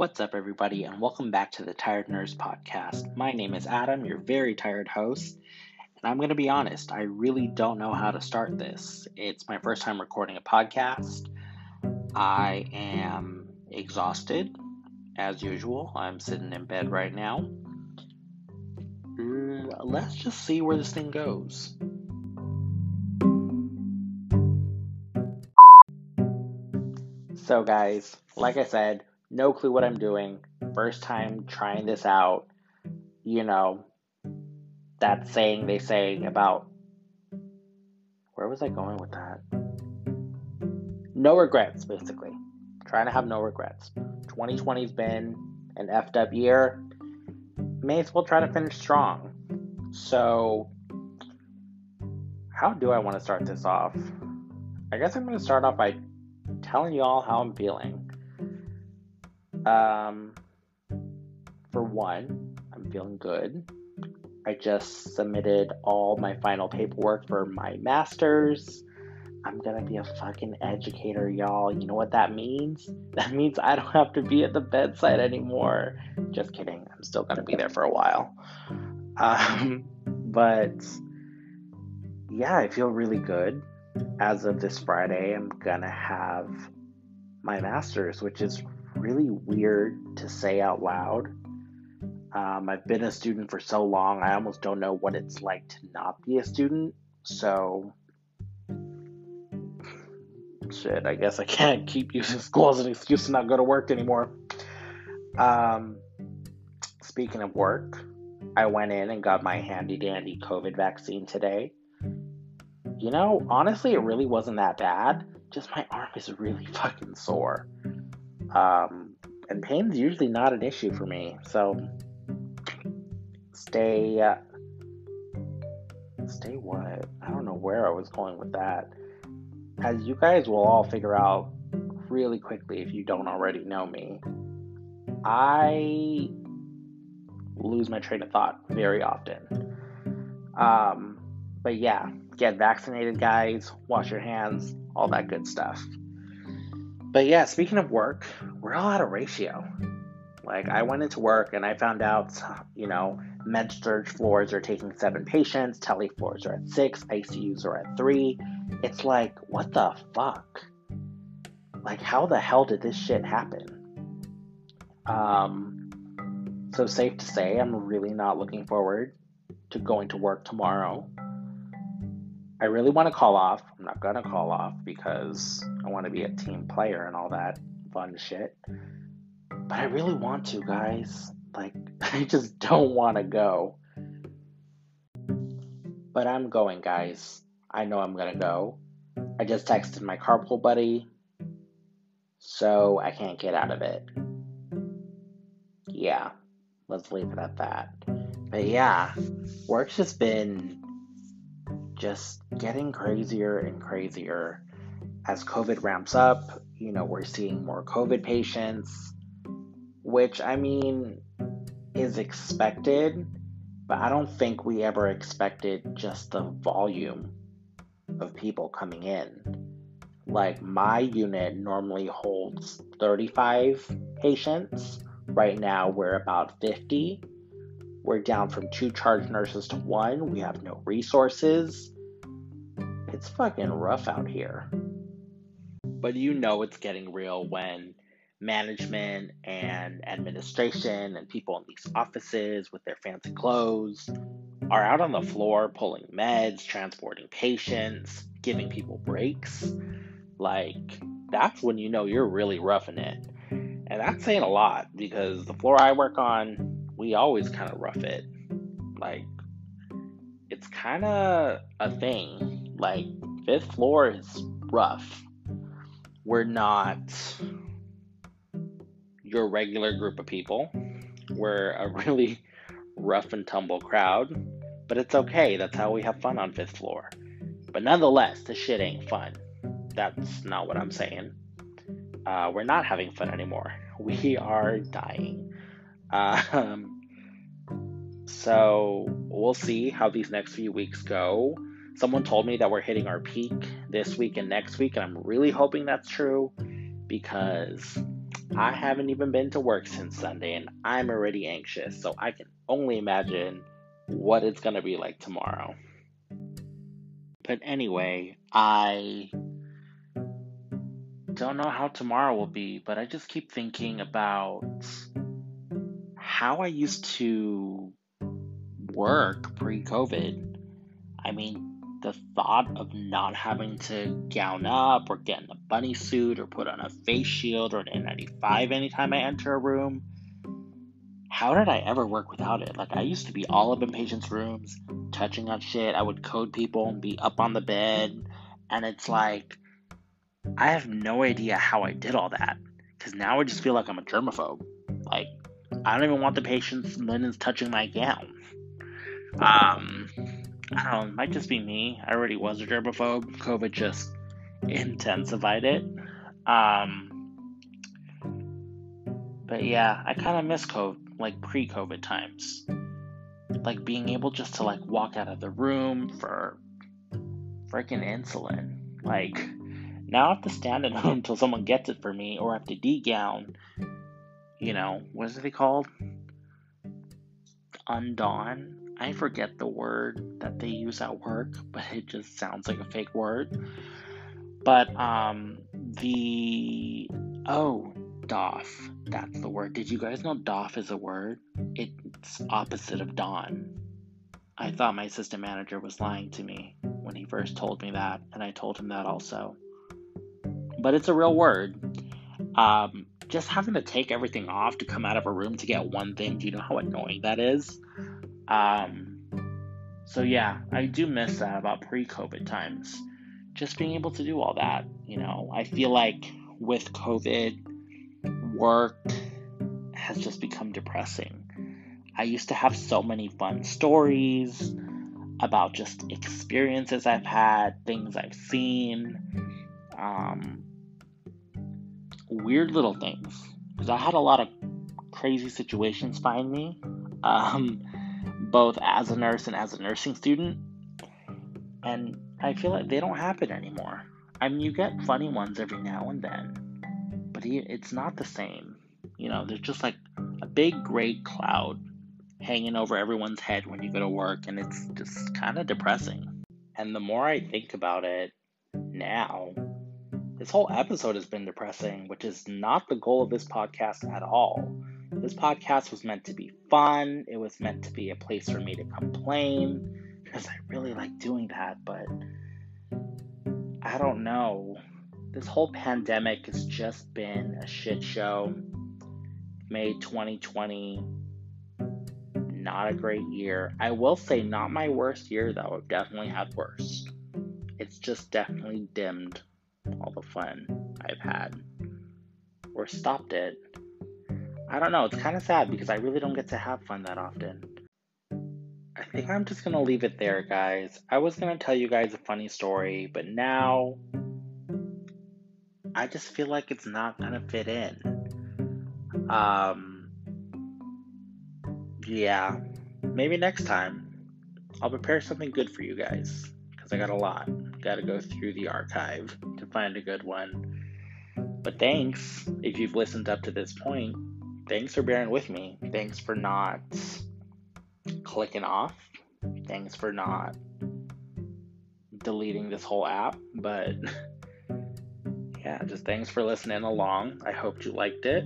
What's up, everybody, and welcome back to the Tired Nurse Podcast. My name is Adam, your very tired host, and I'm going to be honest, I really don't know how to start this. It's my first time recording a podcast. I am exhausted, as usual. I'm sitting in bed right now. Mm, let's just see where this thing goes. So, guys, like I said, no clue what I'm doing. First time trying this out. You know, that saying they say about. Where was I going with that? No regrets, basically. Trying to have no regrets. 2020's been an effed up year. May as well try to finish strong. So, how do I want to start this off? I guess I'm going to start off by telling you all how I'm feeling. Um, for one, I'm feeling good. I just submitted all my final paperwork for my master's. I'm gonna be a fucking educator, y'all. You know what that means? That means I don't have to be at the bedside anymore. Just kidding. I'm still gonna be there for a while. Um, but yeah, I feel really good. As of this Friday, I'm gonna have my master's, which is really weird to say out loud. Um, I've been a student for so long, I almost don't know what it's like to not be a student. So, shit, I guess I can't keep using school as an excuse to not go to work anymore. Um, speaking of work, I went in and got my handy dandy COVID vaccine today. You know, honestly, it really wasn't that bad. Just my arm is really fucking sore. Um, and pain's usually not an issue for me. So stay. Uh, stay what? I don't know where I was going with that. As you guys will all figure out really quickly if you don't already know me, I lose my train of thought very often. Um, but yeah, get vaccinated, guys, wash your hands, all that good stuff. But yeah, speaking of work, we're all out of ratio. Like, I went into work and I found out, you know, med surg floors are taking seven patients, tele floors are at six, ICUs are at three. It's like, what the fuck? Like, how the hell did this shit happen? Um, so safe to say, I'm really not looking forward to going to work tomorrow. I really want to call off. I'm not going to call mm. off because I want to be a team player and all that fun shit. But I really want to, guys. Like, I just don't want to go. But I'm going, guys. I know I'm going to go. I just texted my carpool buddy, so I can't get out of it. Yeah, let's leave it at that. But yeah, work's just been just getting crazier and crazier as COVID ramps up. You know, we're seeing more COVID patients, which I mean is expected, but I don't think we ever expected just the volume of people coming in. Like, my unit normally holds 35 patients. Right now, we're about 50 we're down from two charge nurses to one. We have no resources. It's fucking rough out here. But you know it's getting real when management and administration and people in these offices with their fancy clothes are out on the floor pulling meds, transporting patients, giving people breaks. Like, that's when you know you're really roughing it. And that's saying a lot because the floor I work on, we always kind of rough it. Like, it's kind of a thing. Like, fifth floor is rough. We're not your regular group of people. We're a really rough and tumble crowd, but it's okay. That's how we have fun on fifth floor. But nonetheless, the shit ain't fun. That's not what I'm saying. Uh, we're not having fun anymore. We are dying. Um, so we'll see how these next few weeks go. Someone told me that we're hitting our peak this week and next week, and I'm really hoping that's true because I haven't even been to work since Sunday and I'm already anxious, so I can only imagine what it's going to be like tomorrow. But anyway, I don't know how tomorrow will be, but I just keep thinking about how I used to work pre COVID. I mean, the thought of not having to gown up or get in a bunny suit or put on a face shield or an N95 anytime I enter a room. How did I ever work without it? Like, I used to be all up in patients' rooms, touching on shit. I would code people and be up on the bed. And it's like, I have no idea how I did all that. Because now I just feel like I'm a germaphobe. Like, I don't even want the patient's linens touching my gown. Um, I don't know, it might just be me. I already was a germaphobe. COVID just intensified it. Um, but yeah, I kind of miss COVID, like pre COVID times. Like being able just to like walk out of the room for freaking insulin. Like, now I have to stand at home until someone gets it for me, or I have to degown. You know, what is it called? Undon I forget the word that they use at work, but it just sounds like a fake word. But um the oh doff, that's the word. Did you guys know doff is a word? It's opposite of don. I thought my assistant manager was lying to me when he first told me that, and I told him that also. But it's a real word. Um, just having to take everything off to come out of a room to get one thing, do you know how annoying that is? Um, so yeah, I do miss that about pre-COVID times. Just being able to do all that, you know. I feel like with COVID, work has just become depressing. I used to have so many fun stories about just experiences I've had, things I've seen, um, weird little things. Because I had a lot of crazy situations find me. Um, both as a nurse and as a nursing student. And I feel like they don't happen anymore. I mean, you get funny ones every now and then, but it's not the same. You know, there's just like a big gray cloud hanging over everyone's head when you go to work, and it's just kind of depressing. And the more I think about it now, this whole episode has been depressing, which is not the goal of this podcast at all. This podcast was meant to be fun. It was meant to be a place for me to complain because I really like doing that, but I don't know. This whole pandemic has just been a shit show. Made 2020 not a great year. I will say, not my worst year though. I've definitely had worse. It's just definitely dimmed all the fun I've had or stopped it. I don't know, it's kind of sad because I really don't get to have fun that often. I think I'm just gonna leave it there, guys. I was gonna tell you guys a funny story, but now I just feel like it's not gonna fit in. Um, yeah, maybe next time I'll prepare something good for you guys because I got a lot. Got to go through the archive find a good one. But thanks if you've listened up to this point thanks for bearing with me. Thanks for not clicking off. Thanks for not deleting this whole app. But yeah, just thanks for listening along. I hope you liked it.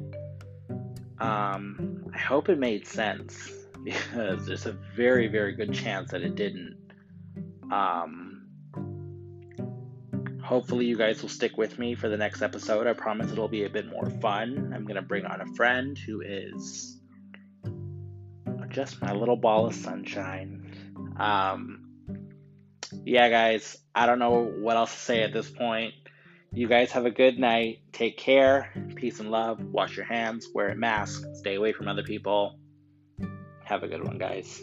Um, I hope it made sense because there's a very, very good chance that it didn't. Um, Hopefully, you guys will stick with me for the next episode. I promise it'll be a bit more fun. I'm going to bring on a friend who is just my little ball of sunshine. Um, yeah, guys, I don't know what else to say at this point. You guys have a good night. Take care. Peace and love. Wash your hands. Wear a mask. Stay away from other people. Have a good one, guys.